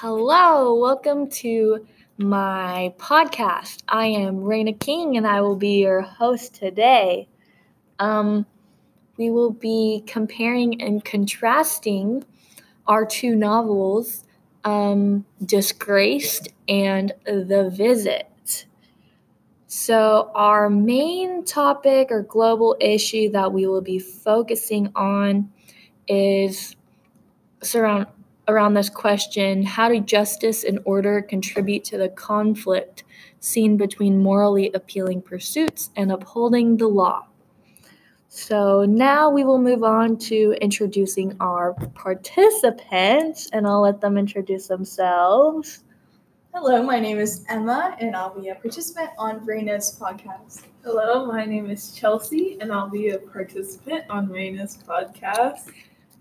Hello, welcome to my podcast. I am Raina King and I will be your host today. Um, we will be comparing and contrasting our two novels, um, Disgraced and The Visit. So, our main topic or global issue that we will be focusing on is surround around this question how do justice and order contribute to the conflict seen between morally appealing pursuits and upholding the law? So now we will move on to introducing our participants, and I'll let them introduce themselves. Hello, my name is Emma, and I'll be a participant on Raina's podcast. Hello, my name is Chelsea, and I'll be a participant on Raina's podcast.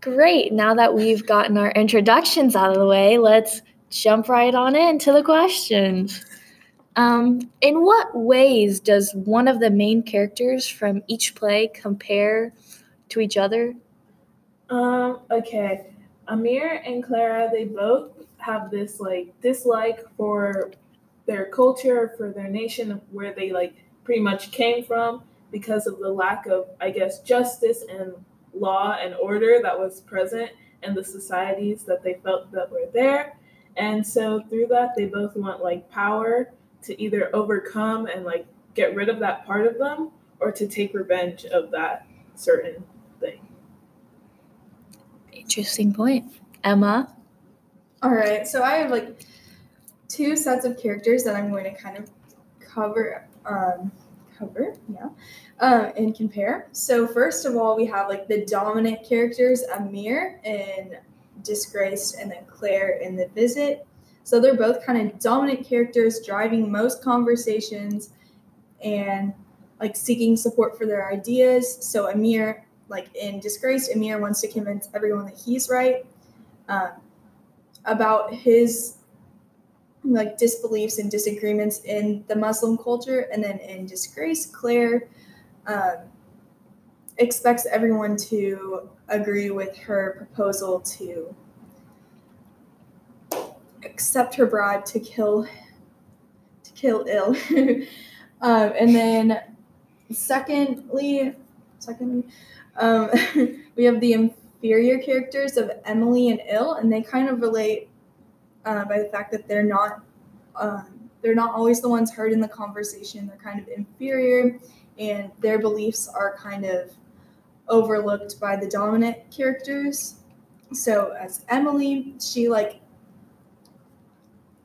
Great. Now that we've gotten our introductions out of the way, let's jump right on into the questions. Um, in what ways does one of the main characters from each play compare to each other? Um, okay. Amir and Clara, they both have this like dislike for their culture, for their nation, where they like pretty much came from because of the lack of, I guess, justice and law and order that was present in the societies that they felt that were there. And so through that, they both want like power to either overcome and like get rid of that part of them or to take revenge of that certain thing. Interesting point. Emma? All right. So I have like two sets of characters that I'm going to kind of cover. Um, cover, yeah um, and compare. So first of all, we have like the dominant characters, Amir in Disgraced, and then Claire in The Visit. So they're both kind of dominant characters, driving most conversations, and like seeking support for their ideas. So Amir, like in Disgraced, Amir wants to convince everyone that he's right um, about his like disbeliefs and disagreements in the Muslim culture, and then in Disgrace, Claire um, expects everyone to agree with her proposal to accept her bribe to kill to kill ill. Um, and then secondly secondly um, we have the inferior characters of emily and ill and they kind of relate uh, by the fact that they're not um, they're not always the ones heard in the conversation they're kind of inferior and their beliefs are kind of overlooked by the dominant characters. So as Emily, she like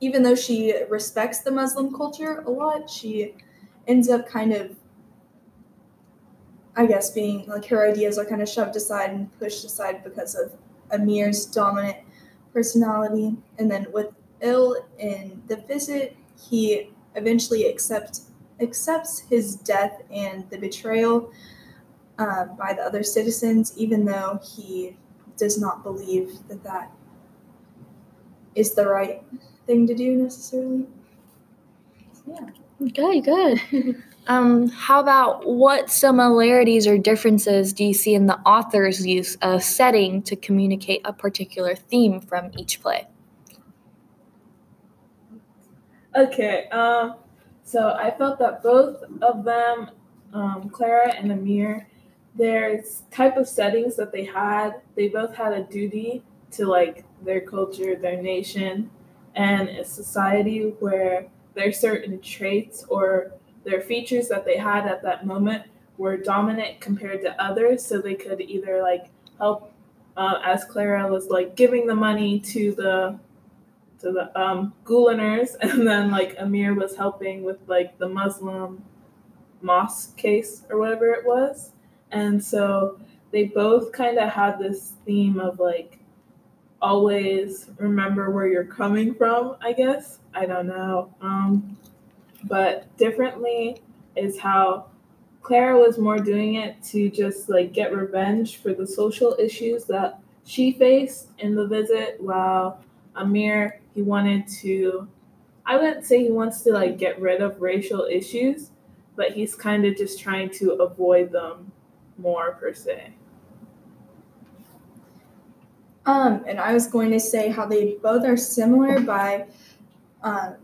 even though she respects the Muslim culture a lot, she ends up kind of I guess being like her ideas are kind of shoved aside and pushed aside because of Amir's dominant personality. And then with Ill in the visit, he eventually accepts accepts his death and the betrayal uh, by the other citizens, even though he does not believe that that is the right thing to do necessarily. yeah. Good, good. um, how about what similarities or differences do you see in the author's use of setting to communicate a particular theme from each play? Okay, um, so I felt that both of them, um, Clara and Amir, their type of settings that they had, they both had a duty to like their culture, their nation, and a society where their certain traits or their features that they had at that moment were dominant compared to others. So they could either like help, uh, as Clara was like giving the money to the to the um, Guleners, and then like Amir was helping with like the Muslim mosque case or whatever it was, and so they both kind of had this theme of like always remember where you're coming from. I guess I don't know, um, but differently is how Clara was more doing it to just like get revenge for the social issues that she faced in the visit, while Amir he wanted to I wouldn't say he wants to like get rid of racial issues, but he's kind of just trying to avoid them more per se. Um, and I was going to say how they both are similar by, um,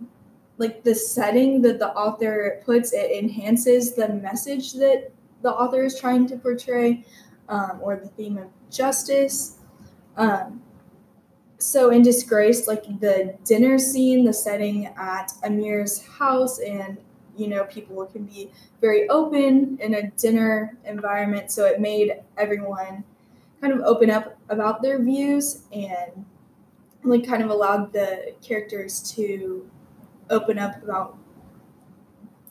like the setting that the author puts. It enhances the message that the author is trying to portray, um, or the theme of justice. Um, so in disgrace like the dinner scene, the setting at Amir's house, and you know, people can be very open in a dinner environment. So it made everyone kind of open up about their views and like kind of allowed the characters to open up about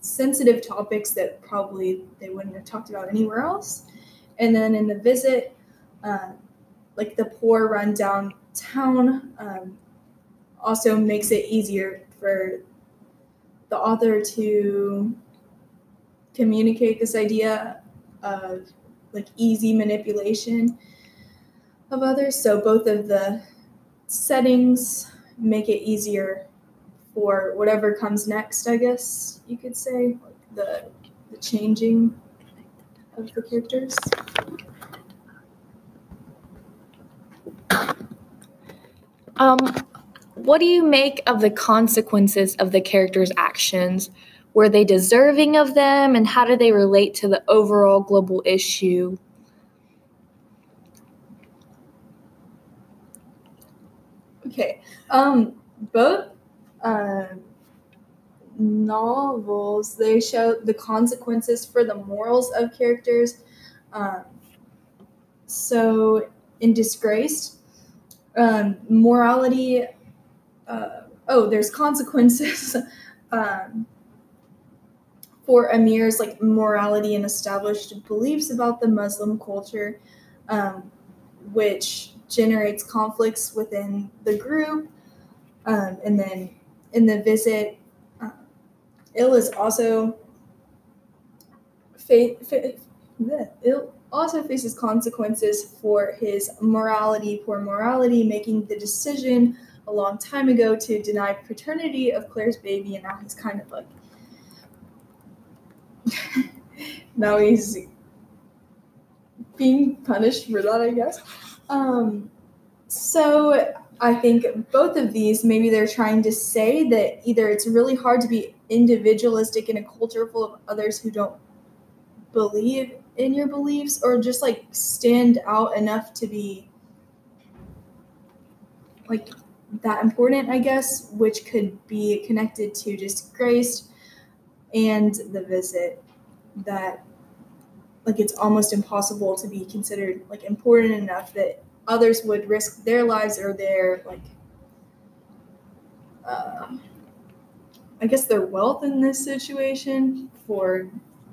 sensitive topics that probably they wouldn't have talked about anywhere else. And then in the visit, uh, like the poor rundown town um, also makes it easier for the author to communicate this idea of like easy manipulation of others. So both of the settings make it easier for whatever comes next, I guess you could say, like the the changing of the characters. Um, what do you make of the consequences of the characters' actions? Were they deserving of them, and how do they relate to the overall global issue? Okay. Um, both uh, novels they show the consequences for the morals of characters. Um, so in Disgraced, um, morality. Uh, oh, there's consequences um, for Amir's like morality and established beliefs about the Muslim culture, um, which generates conflicts within the group. Um, and then in the visit, uh, Ill is also fa- Ill also faces consequences for his morality, poor morality, making the decision a long time ago to deny paternity of Claire's baby, and now he's kind of like now he's being punished for that, I guess. Um, so I think both of these, maybe they're trying to say that either it's really hard to be individualistic in a culture full of others who don't believe in your beliefs, or just like stand out enough to be like that important, I guess, which could be connected to disgraced and the visit that like it's almost impossible to be considered like important enough that others would risk their lives or their like uh, I guess their wealth in this situation for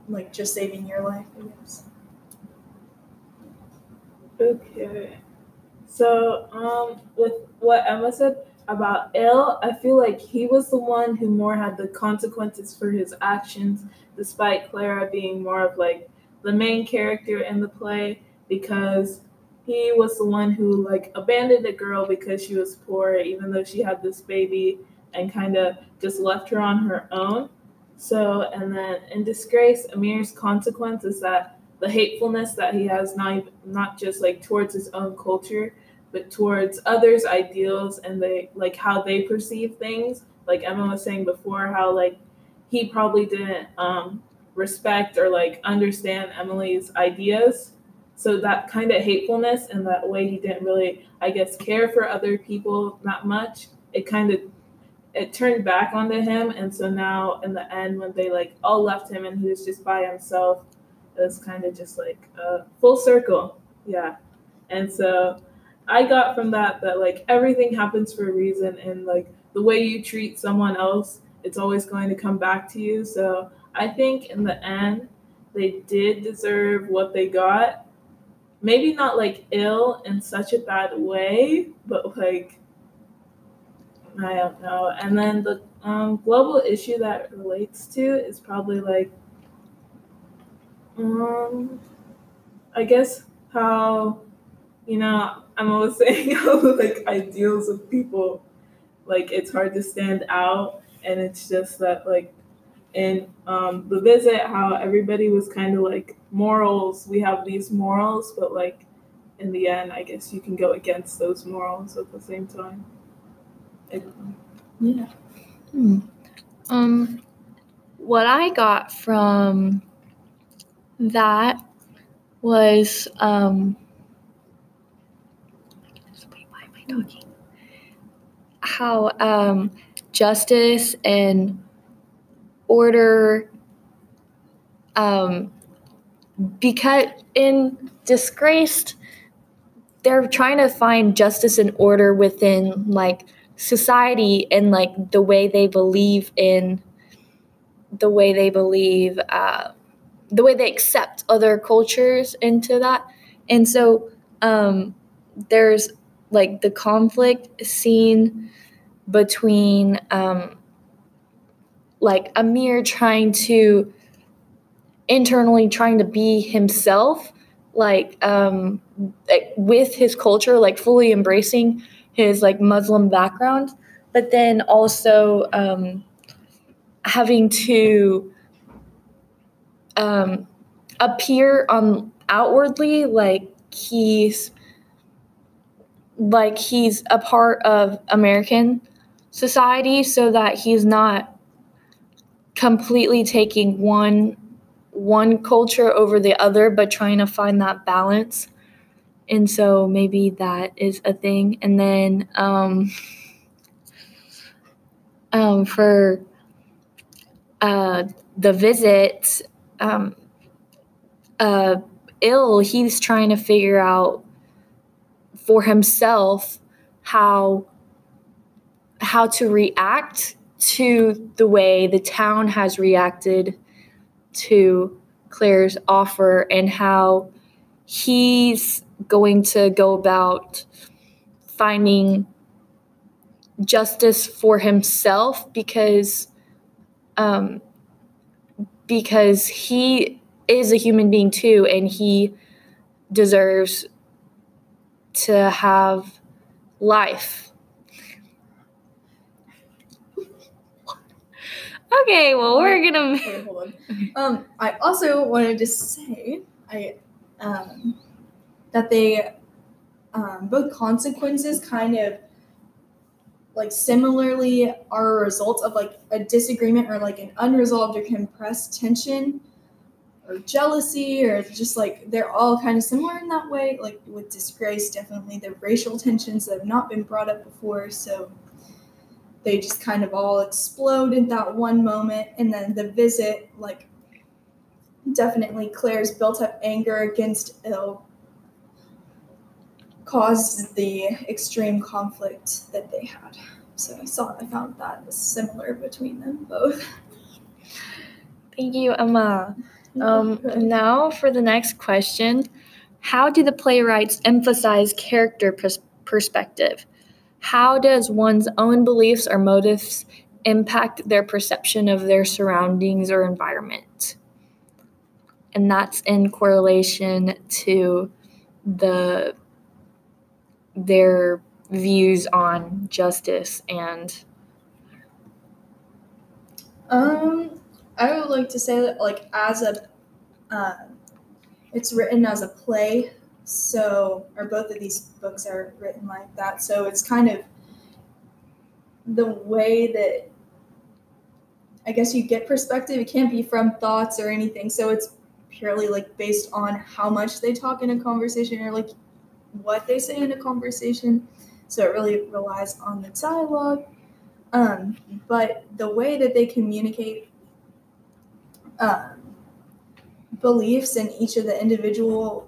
like just saving your life, I guess. Okay. So, um, with what Emma said about Ill, I feel like he was the one who more had the consequences for his actions, despite Clara being more of like the main character in the play because he was the one who like abandoned a girl because she was poor, even though she had this baby, and kind of just left her on her own. So, and then in disgrace, Amir's consequence is that the hatefulness that he has not not just like towards his own culture, but towards others' ideals and they like how they perceive things. Like Emma was saying before, how like he probably didn't um, respect or like understand Emily's ideas so that kind of hatefulness and that way he didn't really i guess care for other people that much it kind of it turned back onto him. And so now in the end when they like all left him and he was just by himself it was kind of just like a full circle. Yeah. And so i got from that that like everything happens for a reason. And like the way you treat someone else it's always going to come back to you. So i think in the end they did deserve what they got maybe not like ill in such a bad way, but like I don't know. And then the um, global issue that relates to is probably like um I guess how you know I'm always saying how like ideals of people like it's hard to stand out and it's just that like in um, the visit how everybody was kind of like morals we have these morals but like in the end, I guess you can go against those morals at the same time. I don't know. Yeah. Hmm. Um, what I got from that was um. Why am I talking? How um, justice and order um, because in disgraced they're trying to find justice and order within like society and like the way they believe in the way they believe uh, the way they accept other cultures into that. And so um, there's like the conflict scene between um, like amir trying to internally trying to be himself like um with his culture like fully embracing his like muslim background but then also um having to um appear on outwardly like he's like he's a part of american society so that he's not completely taking one one culture over the other, but trying to find that balance. And so maybe that is a thing. And then um, um, for uh, the visit, um, uh, ill, he's trying to figure out for himself how how to react to the way the town has reacted to Claire's offer and how he's going to go about finding justice for himself because um, because he is a human being too and he deserves to have life Okay, well we're gonna. Okay, hold on. Um, I also wanted to say I um, that they um, both consequences kind of like similarly are a result of like a disagreement or like an unresolved or compressed tension or jealousy or just like they're all kind of similar in that way like with disgrace definitely the racial tensions that have not been brought up before so they just kind of all explode in that one moment. And then the visit like definitely claire's built up anger against ill caused the extreme conflict that they had. So i saw i found that was similar between them both. Thank you, Emma. Um, now for the next question. How do the playwrights emphasize character pers- perspective? How does one's own beliefs or motives impact their perception of their surroundings or environment? And that's in correlation to the their views on justice and Um, I would like to say that, like, as a, um, it's written as a play, so, or both of these books are written like that. So it's kind of the way that I guess you get perspective. It can't be from thoughts or anything. So it's purely like based on how much they talk in a conversation or like what they say in a conversation. So it really relies on the dialogue. Um, but the way that they communicate um, beliefs in each of the individual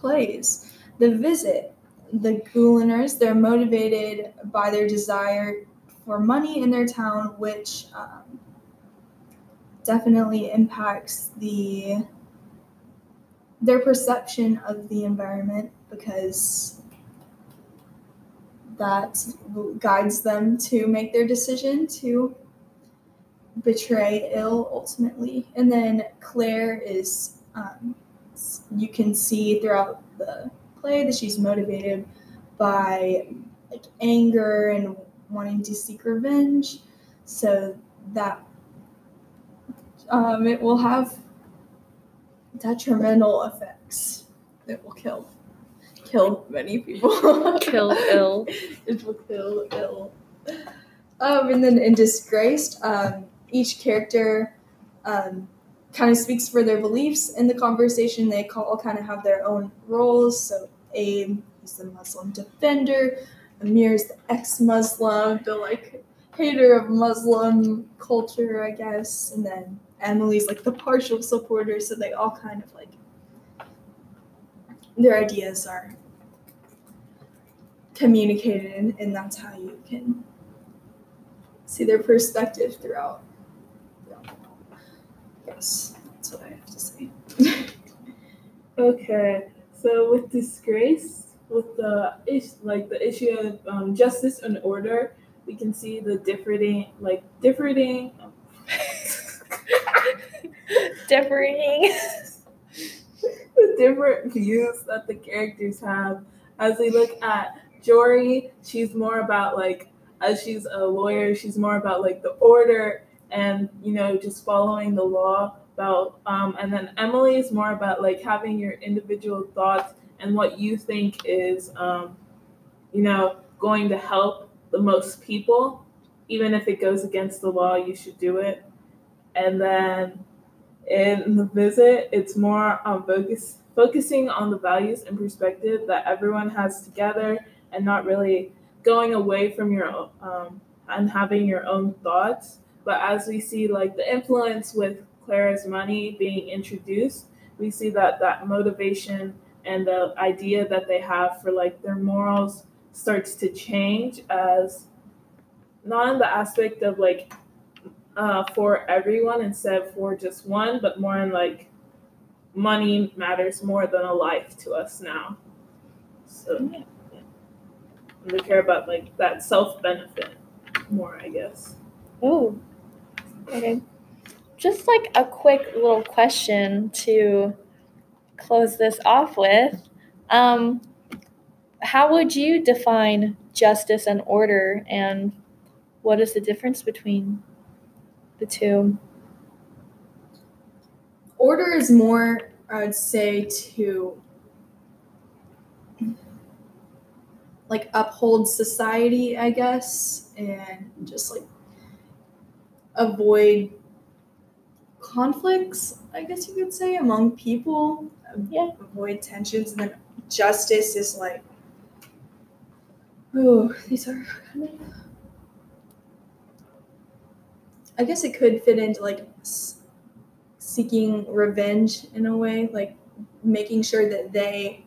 plays. The visit, the Gouliners, they're motivated by their desire for money in their town, which um, definitely impacts the their perception of the environment because that guides them to make their decision to betray ill ultimately and then claire is um, you can see throughout the play that she's motivated by like anger and wanting to seek revenge so that um, it will have detrimental effects it will kill kill many people. Kill ill. it will kill ill. Um, and then in Disgraced, um, each character um, kind of speaks for their beliefs in the conversation. They all kind of have their own roles. So Abe is the Muslim defender, Amir is the ex-Muslim, the like hater of Muslim culture, I guess, and then Emily's like the partial supporter. So they all kind of like their ideas are communicated, and that's how you can see their perspective throughout. Yes, that's what I have to say. Okay, so with disgrace, with the is like the issue of um, justice and order, we can see the differing, like differing, Differing. the different views that the characters have. As we look at Jory, she's more about like, as she's a lawyer, she's more about like the order and you know just following the law. About um, and then Emily is more about like having your individual thoughts and what you think is, um, you know, going to help the most people. Even if it goes against the law, you should do it. And then in the visit, it's more on focus focusing on the values and perspective that everyone has together, and not really going away from your own um, and having your own thoughts. But as we see, like the influence with Clara's money being introduced, we see that that motivation and the idea that they have for like their morals starts to change as not in the aspect of like uh, for everyone instead of for just one, but more in like money matters more than a life to us now. So yeah. We care about like that self benefit more, I guess. Oh, okay. Just like a quick little question to close this off with. Um, how would you define justice and order, and what is the difference between the two? Order is more, I would say, to like uphold society, I guess, and just like avoid conflicts, I guess you could say, among people. Yeah. Avoid tensions. And then justice is like, oh, these are kind of. I guess it could fit into like seeking revenge in a way, like making sure that they,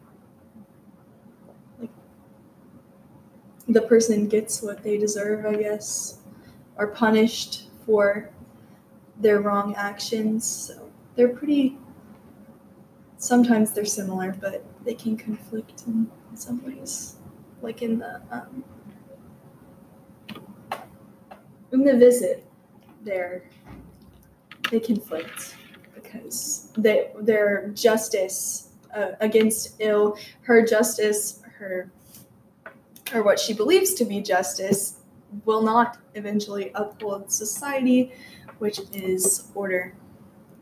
like, the person gets what they deserve, I guess, or punished for their wrong actions. So they're pretty. Sometimes they're similar, but they can conflict in some ways. Like in the um, in the visit, they're they conflict because they their justice uh, against ill, her justice, her or what she believes to be justice, will not eventually uphold society which is order,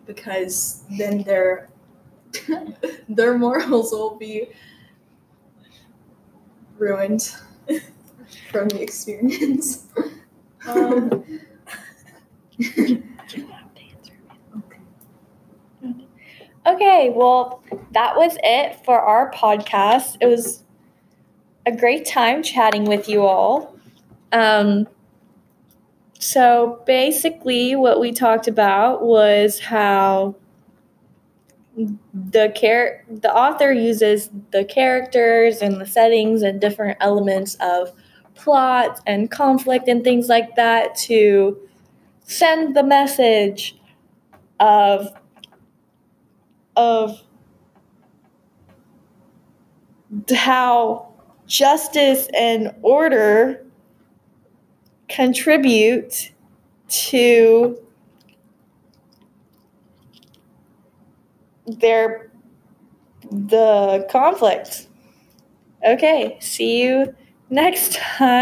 because then their their morals will be ruined from the experience. Um, Okay, well, that was it for our podcast. It was a great time chatting with you all. Um, so basically, what we talked about was how the char- the author uses the characters and the settings and different elements of plot and conflict and things like that to send the message of of how justice and order contribute to their the conflict. Okay, see you next time.